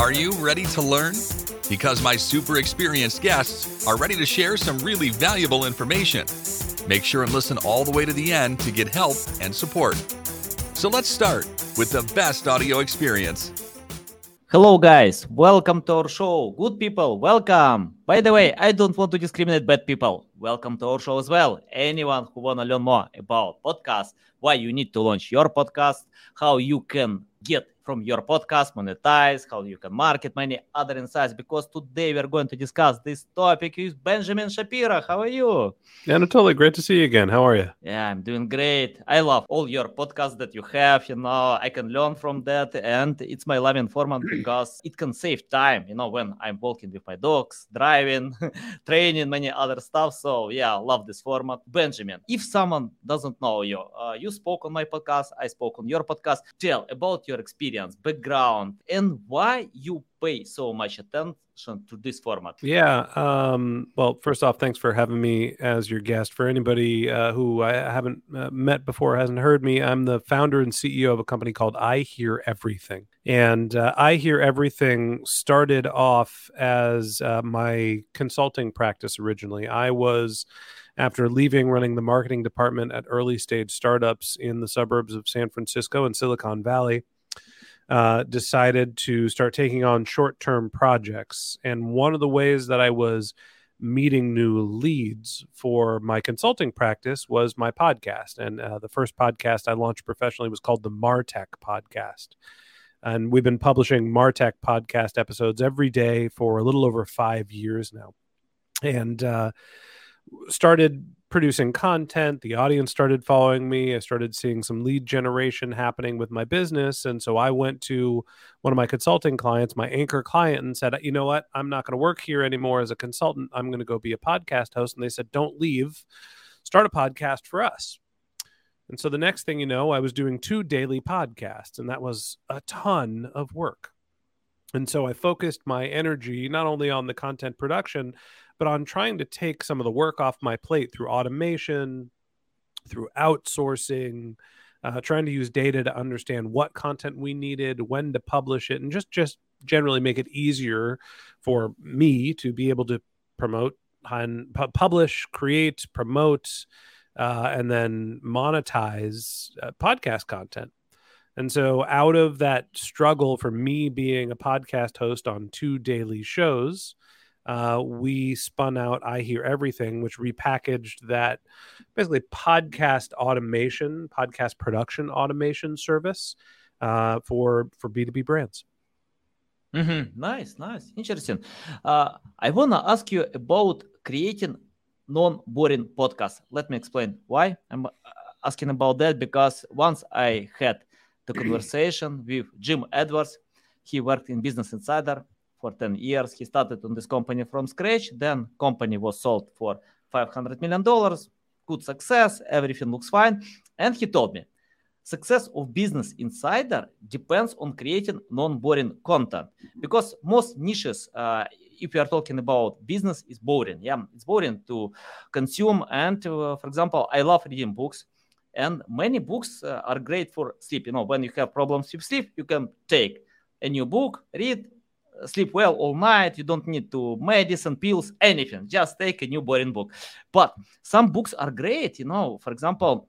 Are you ready to learn? Because my super experienced guests are ready to share some really valuable information. Make sure and listen all the way to the end to get help and support. So let's start with the best audio experience. Hello, guys. Welcome to our show. Good people, welcome. By the way, I don't want to discriminate bad people. Welcome to our show as well. Anyone who want to learn more about podcasts, why you need to launch your podcast, how you can get from your podcast, monetize, how you can market, many other insights. Because today we are going to discuss this topic with Benjamin Shapiro. How are you? Anatoly, great to see you again. How are you? Yeah, I'm doing great. I love all your podcasts that you have. You know, I can learn from that, and it's my loving format because it can save time. You know, when I'm walking with my dogs, driving, training, many other stuff. So yeah, I love this format. Benjamin, if someone doesn't know you, uh, you spoke on my podcast, I spoke on your podcast. Tell about your experience, background, and why you pay so much attention to this format. Yeah. Um, well, first off, thanks for having me as your guest. For anybody uh, who I haven't uh, met before, hasn't heard me, I'm the founder and CEO of a company called I Hear Everything. And uh, I Hear Everything started off as uh, my consulting practice originally. I was after leaving running the marketing department at early stage startups in the suburbs of San Francisco and Silicon Valley. Uh, decided to start taking on short term projects. And one of the ways that I was meeting new leads for my consulting practice was my podcast. And uh, the first podcast I launched professionally was called the Martech Podcast. And we've been publishing Martech podcast episodes every day for a little over five years now. And uh, started producing content. The audience started following me. I started seeing some lead generation happening with my business. And so I went to one of my consulting clients, my anchor client, and said, you know what? I'm not going to work here anymore as a consultant. I'm going to go be a podcast host. And they said, don't leave, start a podcast for us. And so the next thing you know, I was doing two daily podcasts, and that was a ton of work. And so I focused my energy not only on the content production, but on trying to take some of the work off my plate through automation, through outsourcing, uh, trying to use data to understand what content we needed, when to publish it, and just just generally make it easier for me to be able to promote and pu- publish, create, promote, uh, and then monetize uh, podcast content. And so, out of that struggle for me being a podcast host on two daily shows, uh, we spun out I Hear Everything, which repackaged that basically podcast automation, podcast production automation service uh, for for B two B brands. Mm-hmm. Nice, nice, interesting. Uh, I wanna ask you about creating non-boring podcast. Let me explain why I'm uh, asking about that because once I had the conversation with Jim Edwards, he worked in Business Insider for 10 years. He started on this company from scratch. Then company was sold for 500 million dollars. Good success. Everything looks fine. And he told me, success of business insider depends on creating non-boring content because most niches uh, if you are talking about business is boring yeah it's boring to consume and uh, for example i love reading books and many books uh, are great for sleep you know when you have problems with sleep you can take a new book read sleep well all night. You don't need to medicine, pills, anything. Just take a new boring book. But some books are great. You know, for example,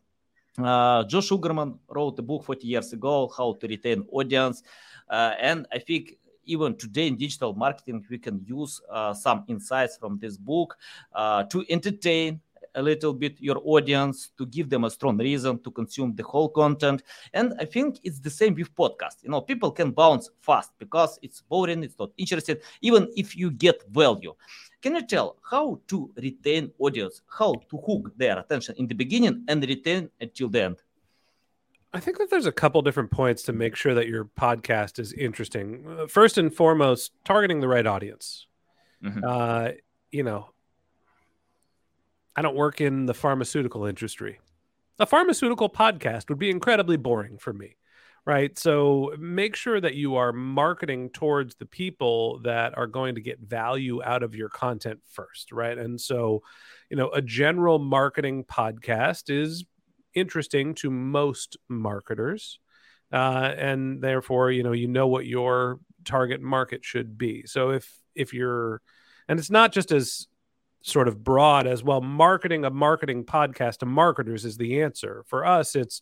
uh, Joe Sugarman wrote a book 40 years ago, How to Retain Audience. Uh, and I think even today in digital marketing, we can use uh, some insights from this book uh, to entertain a little bit your audience to give them a strong reason to consume the whole content and i think it's the same with podcast you know people can bounce fast because it's boring it's not interesting even if you get value can you tell how to retain audience how to hook their attention in the beginning and retain until the end I think that there's a couple different points to make sure that your podcast is interesting. Uh, first and foremost, targeting the right audience. Mm-hmm. Uh, you know, I don't work in the pharmaceutical industry. A pharmaceutical podcast would be incredibly boring for me, right? So make sure that you are marketing towards the people that are going to get value out of your content first, right? And so, you know, a general marketing podcast is interesting to most marketers. Uh, and therefore, you know, you know what your target market should be. So if if you're and it's not just as sort of broad as well marketing a marketing podcast to marketers is the answer. For us it's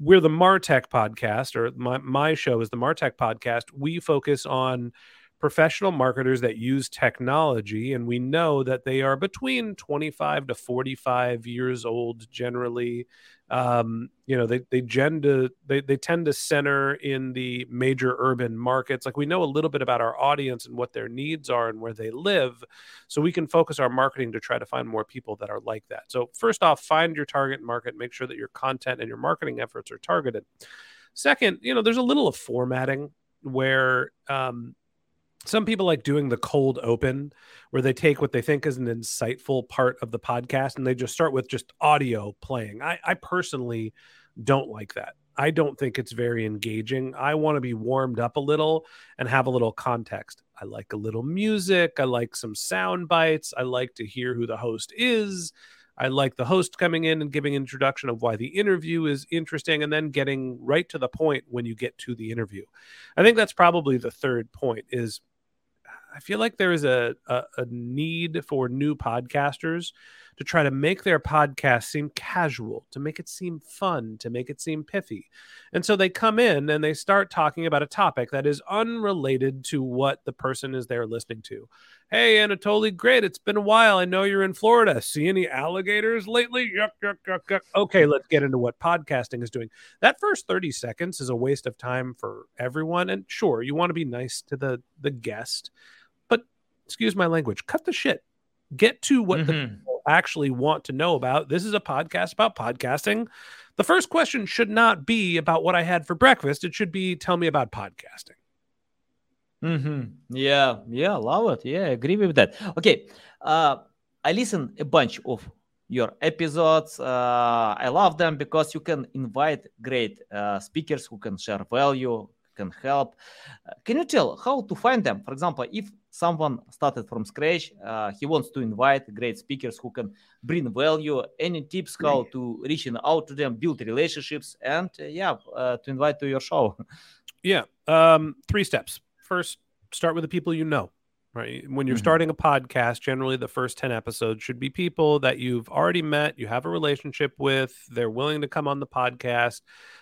we're the Martech podcast or my my show is the Martech podcast. We focus on professional marketers that use technology and we know that they are between 25 to 45 years old generally um, you know they they tend to they, they tend to center in the major urban markets. Like we know a little bit about our audience and what their needs are and where they live so we can focus our marketing to try to find more people that are like that. So first off find your target market make sure that your content and your marketing efforts are targeted. Second you know there's a little of formatting where um, some people like doing the cold open where they take what they think is an insightful part of the podcast and they just start with just audio playing. I, I personally don't like that. I don't think it's very engaging. I want to be warmed up a little and have a little context. I like a little music. I like some sound bites. I like to hear who the host is. I like the host coming in and giving an introduction of why the interview is interesting and then getting right to the point when you get to the interview. I think that's probably the third point is I feel like there is a, a, a need for new podcasters to try to make their podcast seem casual, to make it seem fun, to make it seem pithy. And so they come in and they start talking about a topic that is unrelated to what the person is there listening to. Hey, Anatoly, great. It's been a while. I know you're in Florida. See any alligators lately? Yuck, yuck, yuck, yuck. Okay, let's get into what podcasting is doing. That first 30 seconds is a waste of time for everyone. And sure, you want to be nice to the, the guest excuse my language, cut the shit. Get to what mm-hmm. the people actually want to know about. This is a podcast about podcasting. The first question should not be about what I had for breakfast. It should be tell me about podcasting. Mm-hmm. Yeah, yeah, love it. Yeah, I agree with that. Okay, uh, I listen a bunch of your episodes. Uh, I love them because you can invite great uh, speakers who can share value, can help. Uh, can you tell how to find them? For example, if someone started from scratch, uh, he wants to invite great speakers who can bring value. Any tips how to reaching out to them, build relationships, and uh, yeah, uh, to invite to your show? Yeah, um, three steps. First, start with the people you know right? When you're mm-hmm. starting a podcast, generally the first 10 episodes should be people that you've already met, you have a relationship with, they're willing to come on the podcast.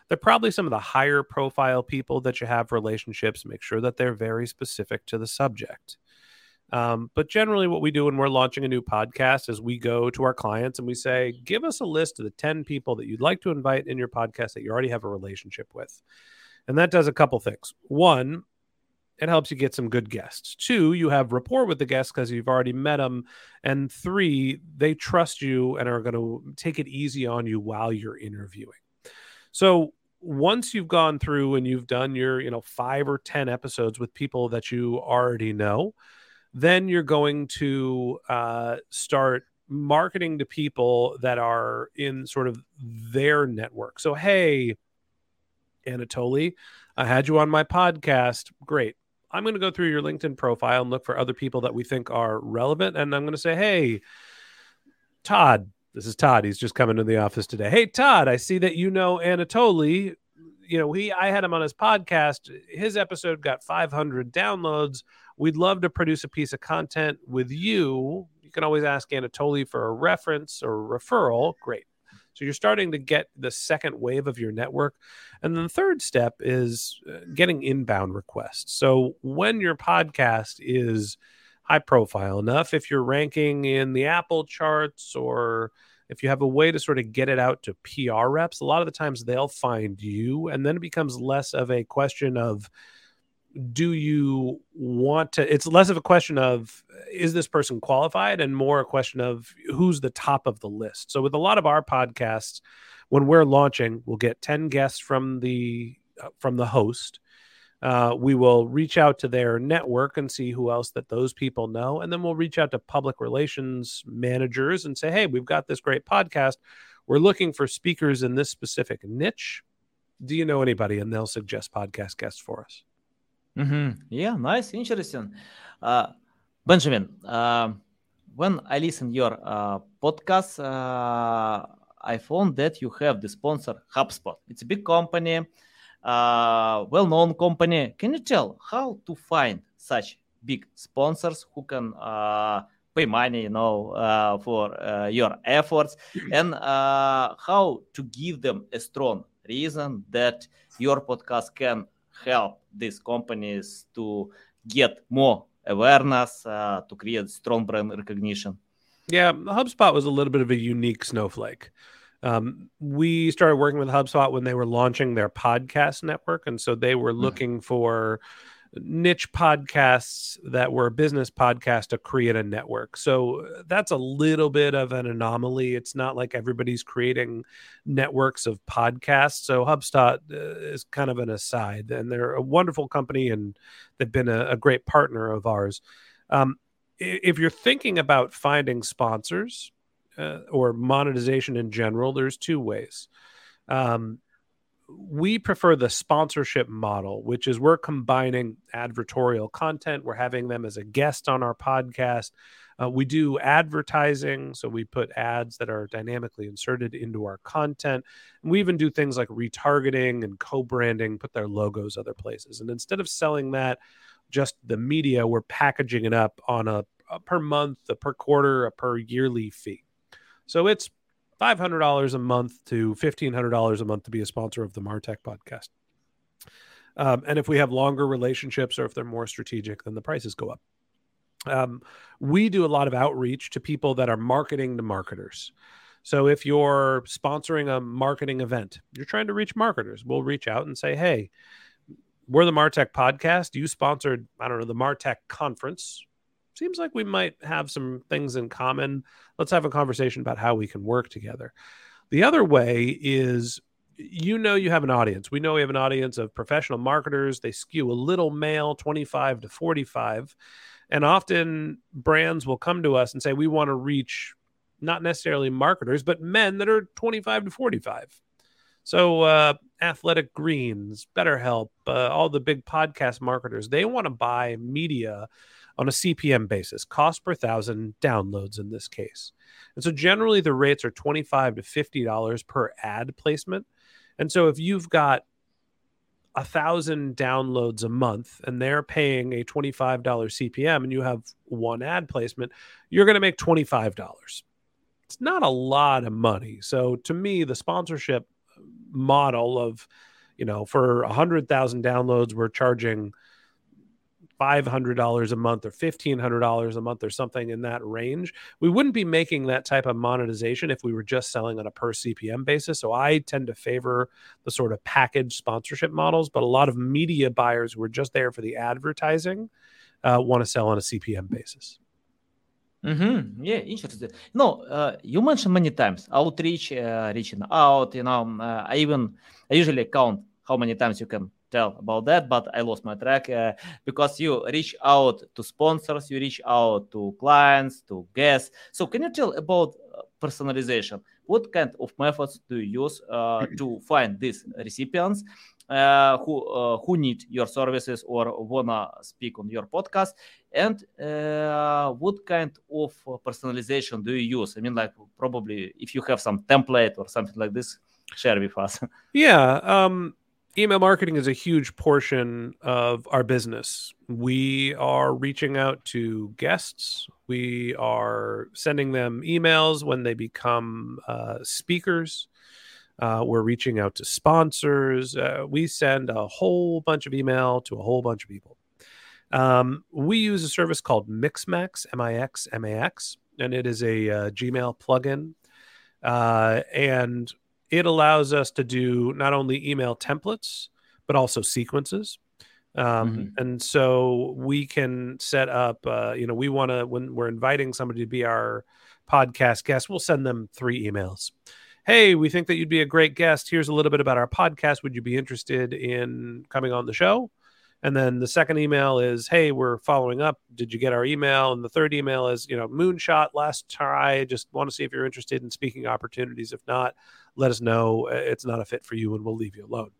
They're probably some of the higher profile people that you have relationships. Make sure that they're very specific to the subject. Um, but generally, what we do when we're launching a new podcast is we go to our clients and we say, give us a list of the 10 people that you'd like to invite in your podcast that you already have a relationship with. And that does a couple things. One, it helps you get some good guests. Two, you have rapport with the guests because you've already met them. And three, they trust you and are going to take it easy on you while you're interviewing. So once you've gone through and you've done your, you know, five or 10 episodes with people that you already know, then you're going to uh, start marketing to people that are in sort of their network. So, hey, Anatoly, I had you on my podcast. Great. I'm going to go through your LinkedIn profile and look for other people that we think are relevant. And I'm going to say, hey, Todd, this is Todd. He's just coming to the office today. Hey, Todd, I see that you know Anatoly. You know, he I had him on his podcast. His episode got 500 downloads. We'd love to produce a piece of content with you. You can always ask Anatoly for a reference or referral. Great. So you're starting to get the second wave of your network. And then the third step is uh, getting inbound requests. So when your podcast is high profile enough, if you're ranking in the Apple charts or if you have a way to sort of get it out to PR reps, a lot of the times they'll find you. And then it becomes less of a question of, do you want to it's less of a question of is this person qualified and more a question of who's the top of the list so with a lot of our podcasts when we're launching we'll get 10 guests from the uh, from the host uh, we will reach out to their network and see who else that those people know and then we'll reach out to public relations managers and say hey we've got this great podcast we're looking for speakers in this specific niche do you know anybody and they'll suggest podcast guests for us Mm-hmm. Yeah, nice, interesting. Uh, Benjamin, uh, when I listen your uh, podcast, uh, I found that you have the sponsor HubSpot. It's a big company. Uh, well-known company. Can you tell how to find such big sponsors who can uh, pay money, you know, uh, for uh, your efforts, and uh, how to give them a strong reason that your podcast can help these companies to get more awareness, uh, to create strong brand recognition. Yeah, HubSpot was a little bit of a unique snowflake. Um, we started working with HubSpot when they were launching their podcast network, and so they were mm-hmm. looking for niche podcasts that were a business podcast to create a network. So uh, that's a little bit of an anomaly. It's not like everybody's creating networks of podcasts. So HubSpot uh, is kind of an aside, and they're a wonderful company and they've been a, a great partner of ours. Um, if you're thinking about finding sponsors uh, or monetization in general, there's two ways. Um, we prefer the sponsorship model, which is we're combining advertorial content. We're having them as a guest on our podcast. Uh, we do advertising, so we put ads that are dynamically inserted into our content. And we even do things like retargeting and co branding, put their logos other places. And instead of selling that just the media, we're packaging it up on a, a per month, a per quarter, a per yearly fee. So it's $500 a month to $1,500 a month to be a sponsor of the Martech podcast. Um, and if we have longer relationships or if they're more strategic, then the prices go up. Um, we do a lot of outreach to people that are marketing to marketers. So if you're sponsoring a marketing event, you're trying to reach marketers, we'll reach out and say, hey, we're the Martech podcast. You sponsored, I don't know, the Martech conference seems like we might have some things in common. Let's have a conversation about how we can work together. The other way is you know you have an audience. We know we have an audience of professional marketers. They skew a little male, 25 to 45. And often brands will come to us and say, we want to reach not necessarily marketers, but men that are 25 to 45. So, uh, Athletic Greens, BetterHelp, uh, all the big podcast marketers, they want to buy media on a CPM basis, cost per thousand downloads in this case. And so generally the rates are 25 to $50 per ad placement. And so if you've got a thousand downloads a month and they're paying a $25 CPM and you have one ad placement, you're going to make $25. It's not a lot of money. So to me, the sponsorship model of, you know, for a hundred thousand downloads, we're charging $500 a month or $1,500 a month or something in that range. We wouldn't be making that type of monetization if we were just selling on a per CPM basis. So I tend to favor the sort of package sponsorship models, but a lot of media buyers who are just there for the advertising uh, want to sell on a CPM basis. Mm-hmm. Yeah, interesting. No, uh, you mentioned many times outreach, uh, reaching out. You know, uh, I even I usually count how many times you can tell about that, but I lost my track uh, because you reach out to sponsors, you reach out to clients, to guests. So, can you tell about uh, personalization? What kind of methods do you use uh, to find these recipients uh, who uh, who need your services or wanna speak on your podcast? And uh, what kind of personalization do you use? I mean, like probably if you have some template or something like this, share with us. Yeah. Um email marketing is a huge portion of our business. We are reaching out to guests. We are sending them emails when they become uh, speakers. Uh, we're reaching out to sponsors. Uh, we send a whole bunch of email to a whole bunch of people. Um, we use a service called Mixmax, M I X M A X, and it is a uh, Gmail plugin. Uh, and it allows us to do not only email templates but also sequences. Um, mm-hmm. and so we can set up uh, you know we want to when we're inviting somebody to be our podcast guest we'll send them three emails. Hey we think that you'd be a great guest. Here's a little bit about our podcast. Would you be interested in coming on the show and then the second email is, hey, we're following up. Did you get our email? And the third email is, you know, moonshot last try. Just want to see if you're interested in speaking opportunities. If not, let us know. It's not a fit for you and we'll leave you alone.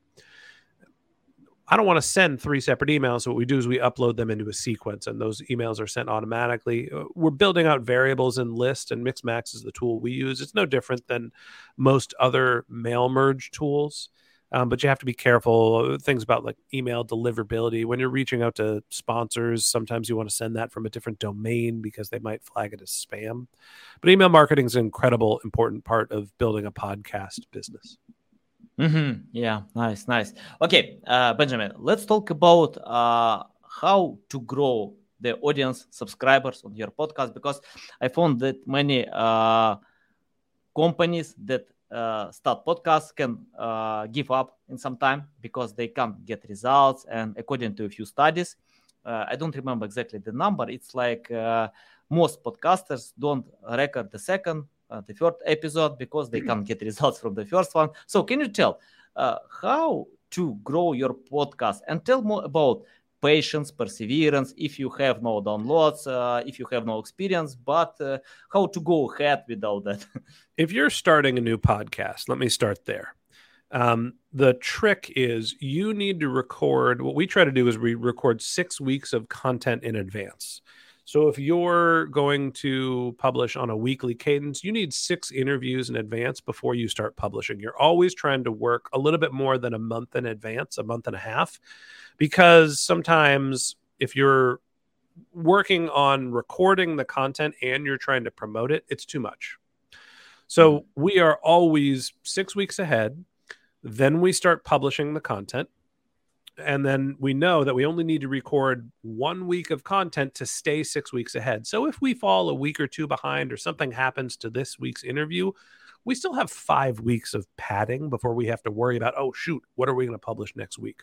I don't want to send three separate emails. So what we do is we upload them into a sequence, and those emails are sent automatically. Uh, we're building out variables in list, and Mixmax is the tool we use. It's no different than most other mail merge tools. Um, but you have to be careful. Things about like email deliverability. When you're reaching out to sponsors, sometimes you want to send that from a different domain because they might flag it as spam. But email marketing is an incredible, important part of building a podcast business. Mm-hmm. Yeah, nice, nice. Okay, uh, Benjamin, let's talk about uh, how to grow the audience subscribers on your podcast because I found that many uh, companies that uh, start podcasts can uh, give up in some time because they can't get results. And according to a few studies, uh, I don't remember exactly the number. It's like uh, most podcasters don't record the second, uh, the third episode because they can't get results from the first one. So, can you tell uh, how to grow your podcast and tell more about patience, perseverance, if you have no downloads, uh, if you have no experience, but uh, how to go ahead without that. if you're starting a new podcast, let me start there. Um, the trick is you need to record. What we try to do is we record six weeks of content in advance. So if you're going to publish on a weekly cadence, you need six interviews in advance before you start publishing. You're always trying to work a little bit more than a month in advance, a month and a half, because sometimes if you're working on recording the content and you're trying to promote it, it's too much. So mm-hmm. we are always six weeks ahead. Then we start publishing the content. And then we know that we only need to record one week of content to stay six weeks ahead. So if we fall a week or two behind or something happens to this week's interview, we still have five weeks of padding before we have to worry about, oh, shoot, what are we going to publish next week?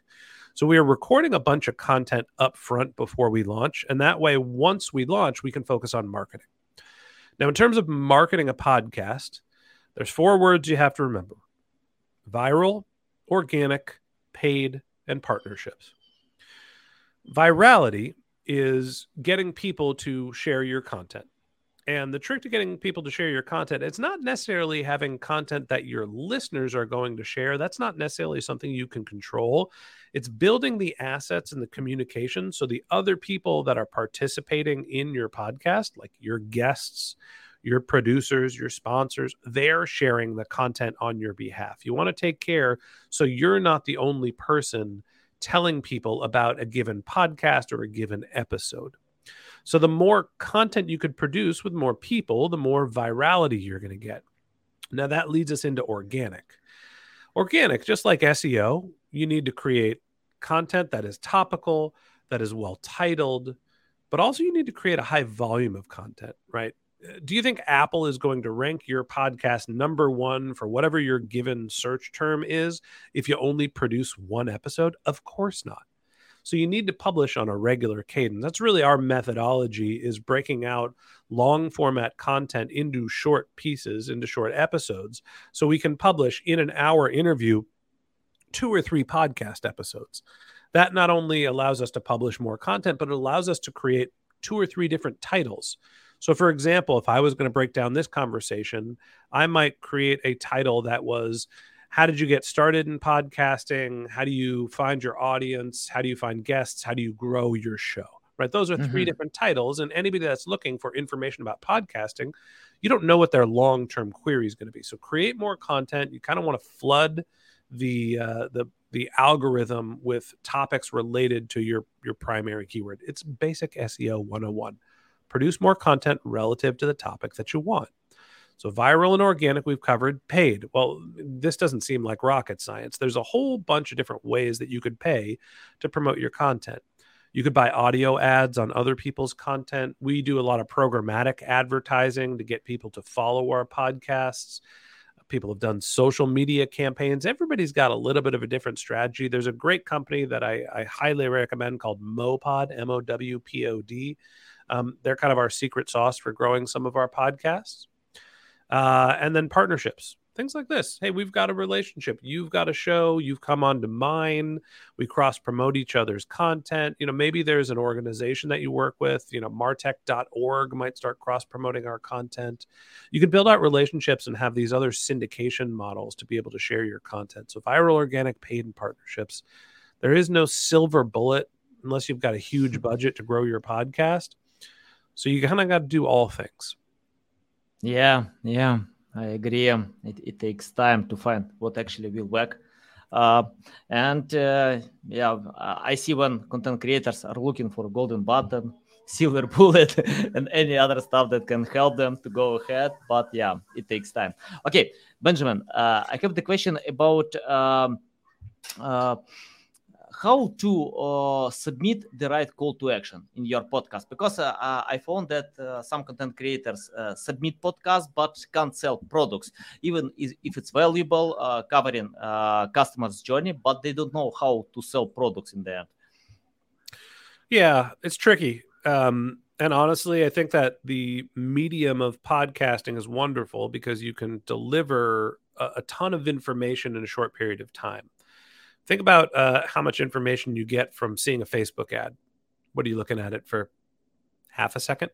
So we are recording a bunch of content up front before we launch. And that way, once we launch, we can focus on marketing. Now, in terms of marketing a podcast, there's four words you have to remember viral, organic, paid, and partnerships. Virality is getting people to share your content. And the trick to getting people to share your content, it's not necessarily having content that your listeners are going to share. That's not necessarily something you can control. It's building the assets and the communication so the other people that are participating in your podcast, like your guests, your producers, your sponsors, they're sharing the content on your behalf. You want to take care so you're not the only person telling people about a given podcast or a given episode. So the more content you could produce with more people, the more virality you're going to get. Now that leads us into organic. Organic, just like SEO, you need to create content that is topical, that is well titled, but also you need to create a high volume of content, right? Do you think Apple is going to rank your podcast number one for whatever your given search term is if you only produce one episode? Of course not. So you need to publish on a regular cadence. That's really our methodology is breaking out long format content into short pieces, into short episodes, so we can publish in an hour interview two or three podcast episodes. That not only allows us to publish more content, but it allows us to create two or three different titles. So, for example, if I was going to break down this conversation, I might create a title that was how did you get started in podcasting? How do you find your audience? How do you find guests? How do you grow your show? Right? Those are 3 mm-hmm. different titles. And anybody that's looking for information about podcasting, you don't know what their long term query is going to be. So create more content. You kind of want to flood the uh, the the algorithm with topics related to your your primary keyword. It's basic SEO 101. Produce more content relative to the topic that you want. So viral and organic, we've covered. Paid. Well, this doesn't seem like rocket science. There's a whole bunch of different ways that you could pay to promote your content. You could buy audio ads on other people's content. We do a lot of programmatic advertising to get people to follow our podcasts. People have done social media campaigns. Everybody's got a little bit of a different strategy. There's a great company that I, I highly recommend called Mowpod, M O W P O D. Um, they're kind of our secret sauce for growing some of our podcasts. Uh, and then partnerships, things like this. Hey, we've got a relationship. You've got a show. You've come on to mine. We cross promote each other's content. You know, maybe there's an organization that you work with. You know, martech.org might start cross promoting our content. You can build out relationships and have these other syndication models to be able to share your content. So, viral, organic, paid, and partnerships. There is no silver bullet unless you've got a huge budget to grow your podcast. So, you kind of got to do all things. Yeah, yeah, I agree. It, it takes time to find what actually will work Uh, and uh, yeah, I see when content creators are looking for a golden button, silver bullet, and any other stuff that can help them to go ahead. But yeah, it takes time. Okay, Benjamin, uh, I have the question about. Um, uh, how to uh, submit the right call to action in your podcast? Because uh, uh i found that some content creators submit podcasts but can't sell products even if it's valuable covering customers journey but they don't know how to sell products in the end. Yeah it's tricky. Um, and honestly i think that the medium of podcasting is wonderful because you can deliver a ton of information in a short period of time Think about uh, how much information you get from seeing a Facebook ad. What are you looking at it for? Half a second?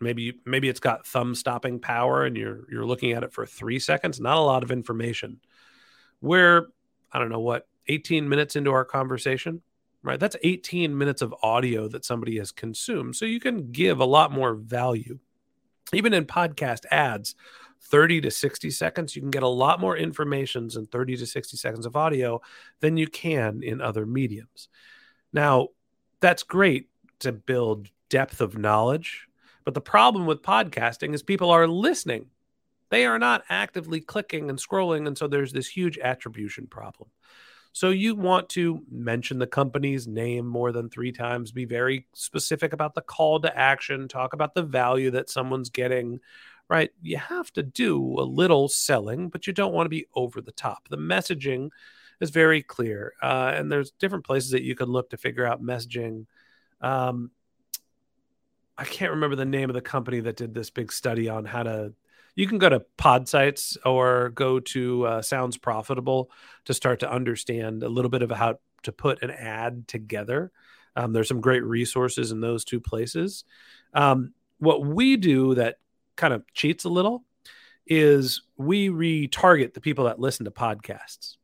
Maybe maybe it's got thumb stopping power, and you're you're looking at it for three seconds. Not a lot of information. We're I don't know what 18 minutes into our conversation, right? That's 18 minutes of audio that somebody has consumed. So you can give a lot more value. Even in podcast ads, 30 to 60 seconds, you can get a lot more information in 30 to 60 seconds of audio than you can in other mediums. Now, that's great to build depth of knowledge, but the problem with podcasting is people are listening. They are not actively clicking and scrolling. And so there's this huge attribution problem. So you want to mention the company's name more than three times, be very specific about the call to action, talk about the value that someone's getting right? You have to do a little selling, but you don't want to be over the top. The messaging is very clear, uh, and there's different places that you can look to figure out messaging. Um, I can't remember the name of the company that did this big study on how to. You can go to Podsights or go to uh, Sounds Profitable to start to understand a little bit of how to put an ad together. Um, there's some great resources in those two places. Um, what we do that kind of cheats a little is we retarget the people that listen to podcasts.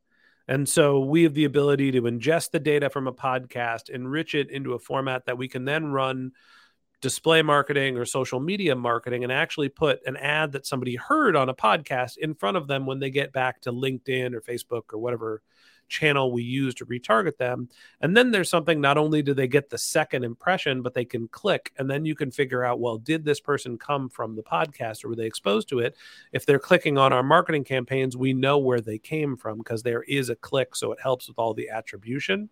And so we have the ability to ingest the data from a podcast, enrich it into a format that we can then run display marketing or social media marketing and actually put an ad that somebody heard on a podcast in front of them when they get back to LinkedIn or Facebook or whatever channel we use to retarget them. And then there's something not only do they get the second impression, but they can click and then you can figure out, well, did this person come from the podcast or were they exposed to it? If they're clicking on our marketing campaigns, we know where they came from because there is a click. So it helps with all the attribution.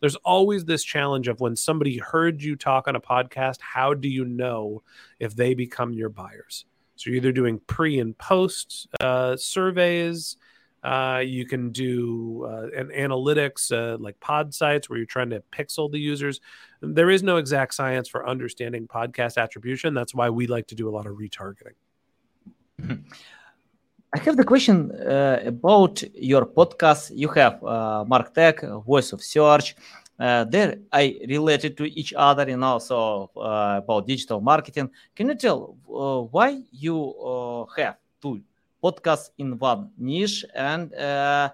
There's always this challenge of when somebody heard you talk on a podcast, how do you know if they become your buyers? So you're either doing pre and post uh, surveys, uh, you can do uh, an analytics uh, like sites where you're trying to pixel the users. There is no exact science for understanding podcast attribution. That's why we like to do a lot of retargeting. I have the question uh, about your podcast. You have uh, Martech, Voice of Search. Uh, there, I related to each other, and also about digital marketing. Can you tell why you have two podcast in one niche. And uh,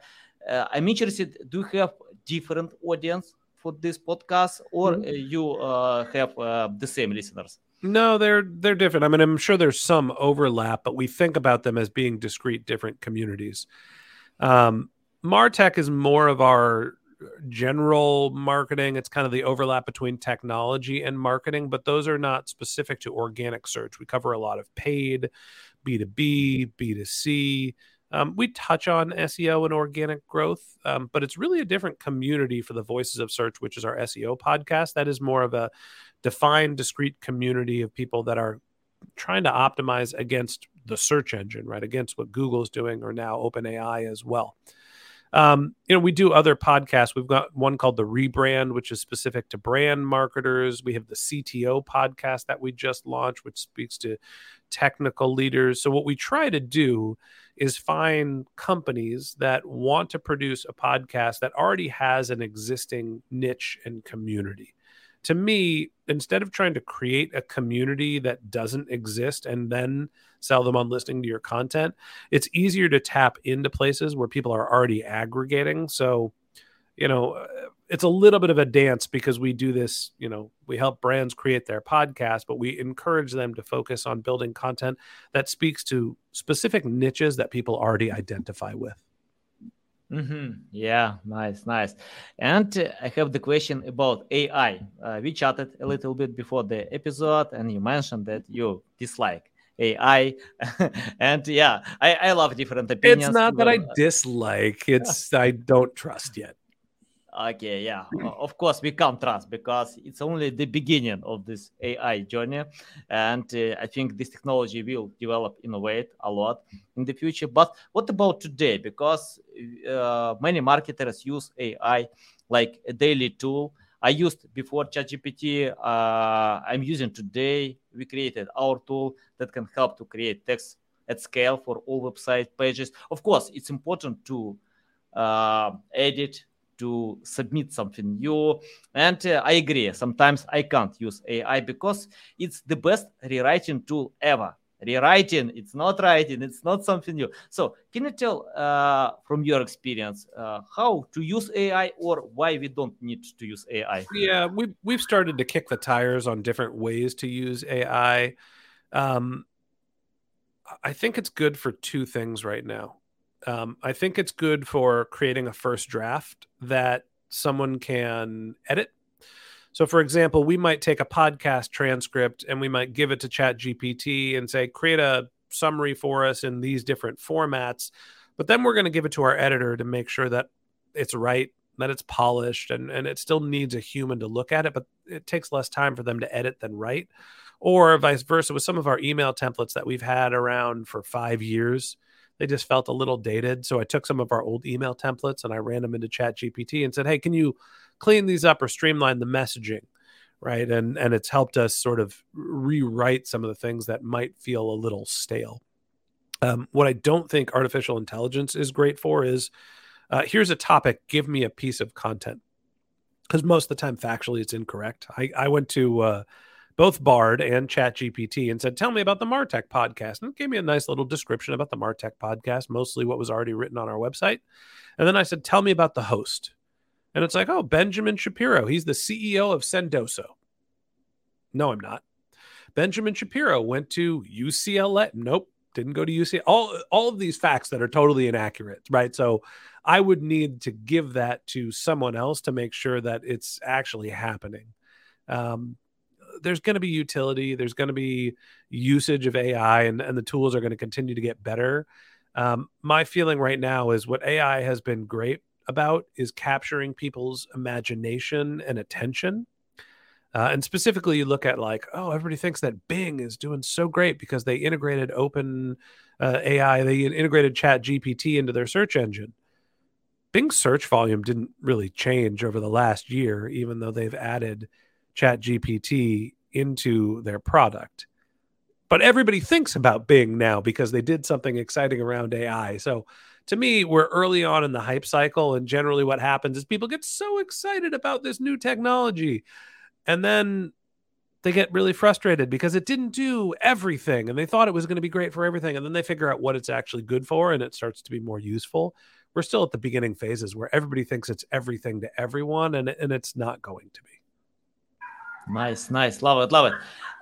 uh, I'm interested, do you have different audience for this podcast or mm-hmm. you uh, have the same listeners? No, they're they're different. I mean, I'm sure there's some overlap, but we think about them as being discrete, different communities. Um, Martech is more of our general marketing. It's kind of the overlap between technology and marketing, but those are not specific to organic search. We cover a lot of paid. B2B, B2C. Um, we touch on SEO and organic growth, um, but it's really a different community for the Voices of Search, which is our SEO podcast. That is more of a defined, discrete community of people that are trying to optimize against the search engine, right? Against what Google's doing or now OpenAI as well. Um, you know, we do other podcasts. We've got one called The Rebrand, which is specific to brand marketers. We have the CTO podcast that we just launched, which speaks to technical leaders. So, what we try to do is find companies that want to produce a podcast that already has an existing niche and community to me, instead of trying to create a community that doesn't exist and then sell them on listening to your content, it's easier to tap into places where people are already aggregating. So, you know, uh, it's a little bit of a dance because we do this, you know, we help brands create their podcast, but we encourage them to focus on building content that speaks to specific niches that people already identify with. Mm-hmm. Yeah, nice, nice. And uh, I have the question about AI. Uh, we chatted a little bit before the episode, and you mentioned that you dislike AI. and yeah, I, I love different opinions. It's not that I dislike; it's I don't trust yet. Okay, yeah, of course we can't trust because it's only the beginning of this AI journey, and uh, I think this technology will develop, innovate a lot in the future. But what about today? Because uh, many marketers use AI like a daily tool. I used before ChatGPT. Uh, I'm using today. We created our tool that can help to create text at scale for all website pages. Of course, it's important to uh, edit to submit something new. And uh, I agree, sometimes I can't use AI because it's the best rewriting tool ever. Rewriting, it's not writing, it's not something new. So, can you tell uh, from your experience uh, how to use AI or why we don't need to use AI? Yeah, we've, we've started to kick the tires on different ways to use AI. Um, I think it's good for two things right now. Um, I think it's good for creating a first draft that someone can edit. So, for example, we might take a podcast transcript and we might give it to Chat GPT and say, create a summary for us in these different formats. But then we're going to give it to our editor to make sure that it's right, that it's polished, and, and it still needs a human to look at it, but it takes less time for them to edit than write. Or vice versa, with some of our email templates that we've had around for five years they just felt a little dated. So I took some of our old email templates and I ran them into Chat GPT and said, "Hey, can you clean these up or streamline the messaging?" Right, and and it's helped us sort of rewrite some of the things that might feel a little stale. Um, what I don't think artificial intelligence is great for is uh, here's a topic, give me a piece of content. Because most of the time, factually, it's incorrect. I, I went to uh, both Bard and ChatGPT and said, Tell me about the Martech podcast. And gave me a nice little description about the Martech podcast, mostly what was already written on our website. And then I said, Tell me about the host. And it's like, Oh, Benjamin Shapiro. He's the CEO of Sendoso. No, I'm not. Benjamin Shapiro went to UCLA. Nope, didn't go to UCLA. All, all of these facts that are totally inaccurate, right? So I would need to give that to someone else to make sure that it's actually happening. Um, there's going to be utility, there's going to be usage of AI, and, and the tools are going to continue to get better. Um, my feeling right now is what AI has been great about is capturing people's imagination and attention. Uh, and specifically, you look at like, oh, everybody thinks that Bing is doing so great because they integrated open uh, AI, they integrated Chat GPT into their search engine. Bing's search volume didn't really change over the last year, even though they've added Chat GPT into their product. But everybody thinks about Bing now because they did something exciting around AI. So to me, we're early on in the hype cycle. And generally, what happens is people get so excited about this new technology. And then they get really frustrated because it didn't do everything and they thought it was going to be great for everything. And then they figure out what it's actually good for and it starts to be more useful. We're still at the beginning phases where everybody thinks it's everything to everyone and, and it's not going to be. Nice, nice, love it, love it.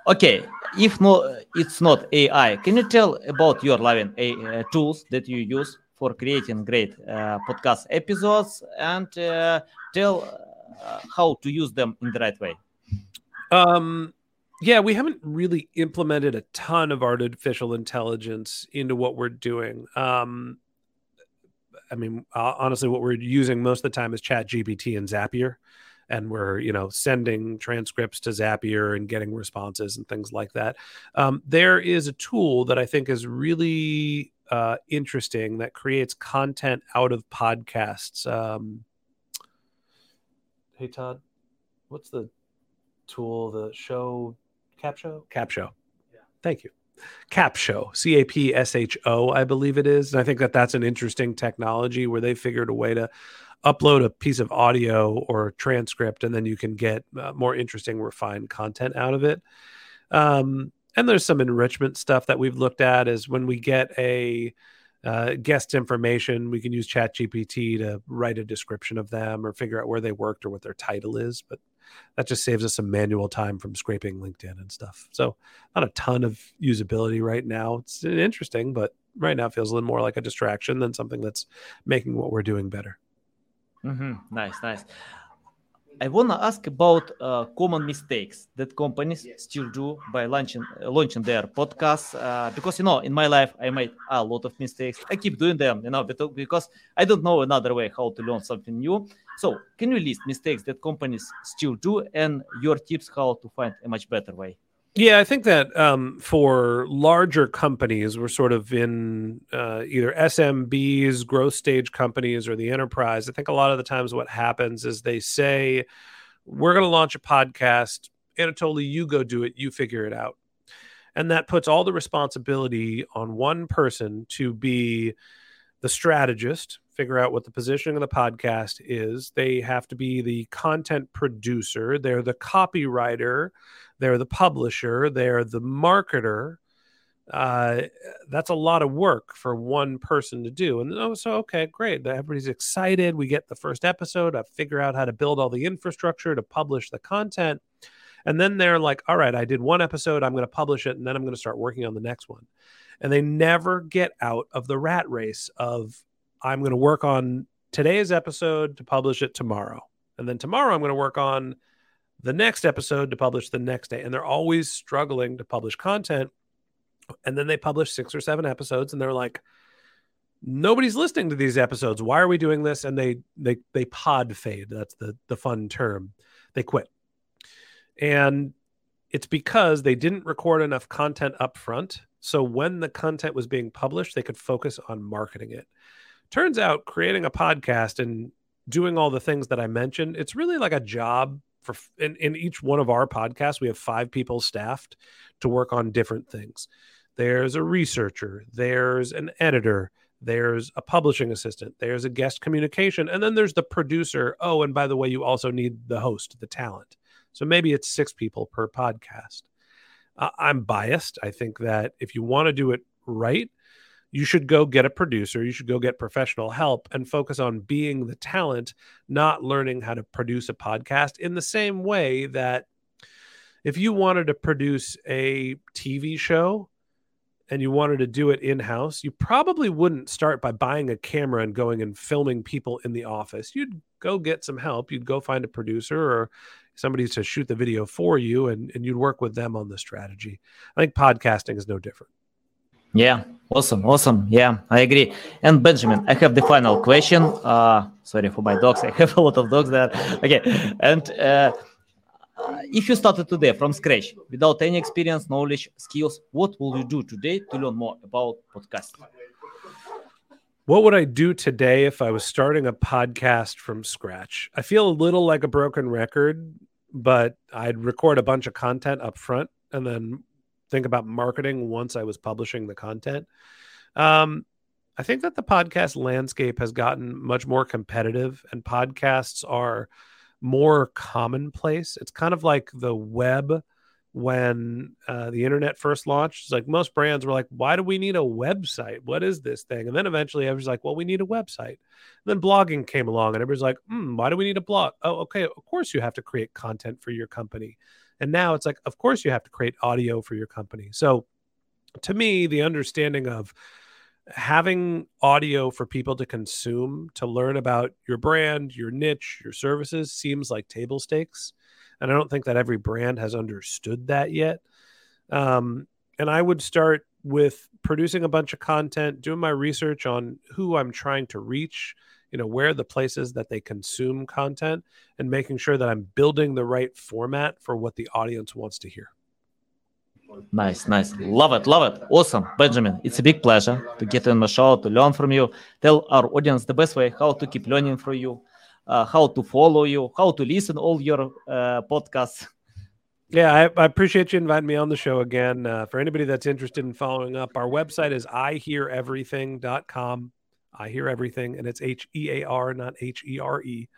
Okay, if no, it's not AI. Can you tell about your loving uh, tools that you use for creating great uh, podcast episodes and uh, tell uh, how to use them in the right way? Um, yeah, we haven't really implemented a ton of artificial intelligence into what we're doing. Um, I mean, honestly, what we're using most of the time is Chat GPT and Zapier and we're you know sending transcripts to Zapier and getting responses and things like that. Um, there is a tool that I think is really uh, interesting that creates content out of podcasts. Um, hey Todd, what's the tool? The show Capsho. Capsho. Yeah. Thank you. Capsho, C A P S H O, I believe it is. And I think that that's an interesting technology where they figured a way to upload a piece of audio or transcript and then you can get uh, more interesting refined content out of it. Um, and there's some enrichment stuff that we've looked at is when we get a uh, guest information we can use chat gpt to write a description of them or figure out where they worked or what their title is but that just saves us some manual time from scraping linkedin and stuff. So not a ton of usability right now. It's interesting but right now it feels a little more like a distraction than something that's making what we're doing better. Mm-hmm. Nice, nice. I want to ask about uh, common mistakes that companies still do by launching uh, launching their podcasts. Uh, because you know, in my life, I made a lot of mistakes. I keep doing them, you know, because I don't know another way how to learn something new. So, can you list mistakes that companies still do and your tips how to find a much better way? Yeah, I think that um, for larger companies, we're sort of in uh, either SMBs, growth stage companies, or the enterprise. I think a lot of the times what happens is they say, We're going to launch a podcast. Anatoly, you go do it, you figure it out. And that puts all the responsibility on one person to be the strategist, figure out what the positioning of the podcast is. They have to be the content producer, they're the copywriter they're the publisher, they're the marketer. Uh, that's a lot of work for one person to do. And oh, so okay, great. Everybody's excited. We get the first episode. I figure out how to build all the infrastructure to publish the content. And then they're like, all right, I did one episode. I'm going to publish it. And then I'm going to start working on the next one. And they never get out of the rat race of, I'm going to work on today's episode to publish it tomorrow. And then tomorrow I'm going to work on the next episode to publish the next day. And they're always struggling to publish content. And then they publish six or seven episodes and they're like, nobody's listening to these episodes. Why are we doing this? And they they they pod fade. That's the the fun term. They quit. And it's because they didn't record enough content up front. So when the content was being published, they could focus on marketing it. Turns out creating a podcast and doing all the things that I mentioned, it's really like a job for in, in each one of our podcasts we have five people staffed to work on different things. There's a researcher there's an editor there's a publishing assistant there's a guest communication and then there's the producer. Oh and by the way you also need the host the talent. So maybe it's six people per podcast. Uh, i'm biased. I think that if you want to do it right you should go get a producer, you should go get professional help and focus on being the talent, not learning how to produce a podcast in the same way that if you wanted to produce a TV show and you wanted to do it in house, you probably wouldn't start by buying a camera and going and filming people in the office. You'd go get some help, you'd go find a producer or somebody to shoot the video for you, and, and you'd work with them on the strategy. I think podcasting is no different. Yeah, awesome, awesome. Yeah, I agree. And Benjamin, I have the final question. Uh, sorry for my dogs. I have a lot of dogs there. Okay, and uh, if you started today from scratch without any experience, knowledge, skills, what will you do today to learn more about podcasting? What would I do today if I was starting a podcast from scratch? I feel a little like a broken record, but I'd record a bunch of content up front and then think about marketing once I was publishing the content. Um, I think that the podcast landscape has gotten much more competitive, and podcasts are more commonplace. It's kind of like the web when uh, the internet first launched. It's like most brands were like, "Why do we need a website? What is this thing?" And then eventually, everyone's like, "Well, we need a website." And then blogging came along, and everybody's like, hmm, "Why do we need a blog?" Oh, okay, of course you have to create content for your company. And now it's like, of course, you have to create audio for your company. So to me, the understanding of having audio for people to consume to learn about your brand, your niche, your services seems like table stakes. And I don't think that every brand has understood that yet. Um, and I would start with producing a bunch of content, doing my research on who I'm trying to reach, you know where the places that they consume content and making sure that i'm building the right format for what the audience wants to hear Nice, nice. Love it, love it. Awesome. Benjamin, it's a big pleasure to get in the show, to learn from you. Tell our audience the best way how to keep learning from you, uh, how to follow you, how to listen all your uh, podcasts. Yeah, I, I, appreciate you inviting me on the show again. Uh, for anybody that's interested in following up, our website is iheareverything.com. I hear everything, and it's H E A R, not H E R E.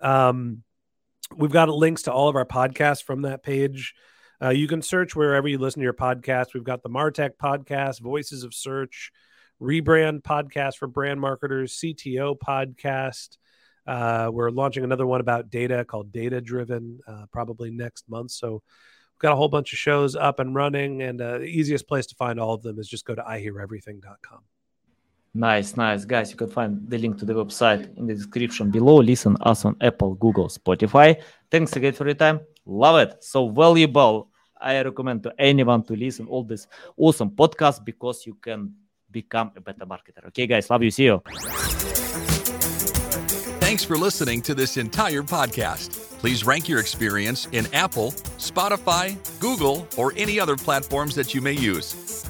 Um, we've got links to all of our podcasts from that page. Uh, you can search wherever you listen to your podcast. We've got the Martech podcast, Voices of Search, Rebrand podcast for brand marketers, CTO podcast. Uh, we're launching another one about data called Data Driven, uh, probably next month. So we've got a whole bunch of shows up and running, and uh, the easiest place to find all of them is just go to iheareverything.com. Nice, nice. Guys, you can find the link to the website in the description below. Listen us on Apple, Google, Spotify. Thanks again for your time. Love it. So valuable. I recommend to anyone to listen all this awesome podcast because you can become a better marketer. Okay, guys, love you. See you. Thanks for listening to this entire podcast. Please rank your experience in Apple, Spotify, Google, or any other platforms that you may use.